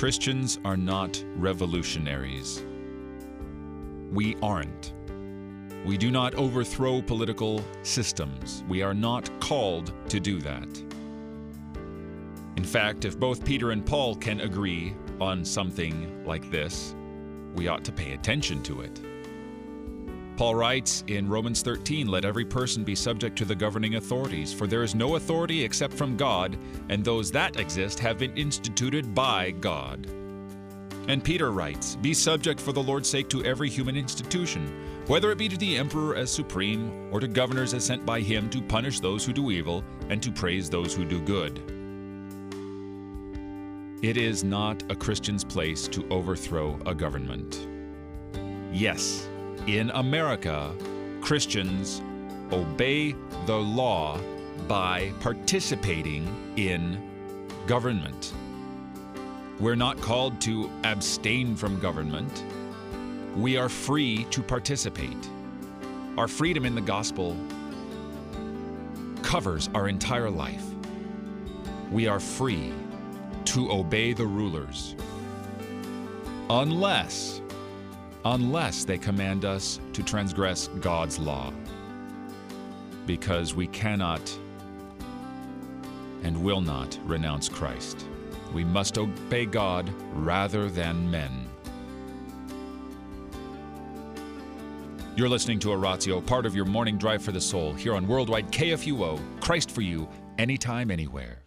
Christians are not revolutionaries. We aren't. We do not overthrow political systems. We are not called to do that. In fact, if both Peter and Paul can agree on something like this, we ought to pay attention to it. Paul writes in Romans 13, Let every person be subject to the governing authorities, for there is no authority except from God, and those that exist have been instituted by God. And Peter writes, Be subject for the Lord's sake to every human institution, whether it be to the emperor as supreme, or to governors as sent by him to punish those who do evil and to praise those who do good. It is not a Christian's place to overthrow a government. Yes, in America, Christians obey the law by participating in government. We're not called to abstain from government. We are free to participate. Our freedom in the gospel covers our entire life. We are free to obey the rulers. Unless unless they command us to transgress God's law. Because we cannot and will not renounce Christ. We must obey God rather than men. You're listening to Oratio, part of your morning drive for the soul, here on Worldwide KFUO, Christ for you, anytime, anywhere.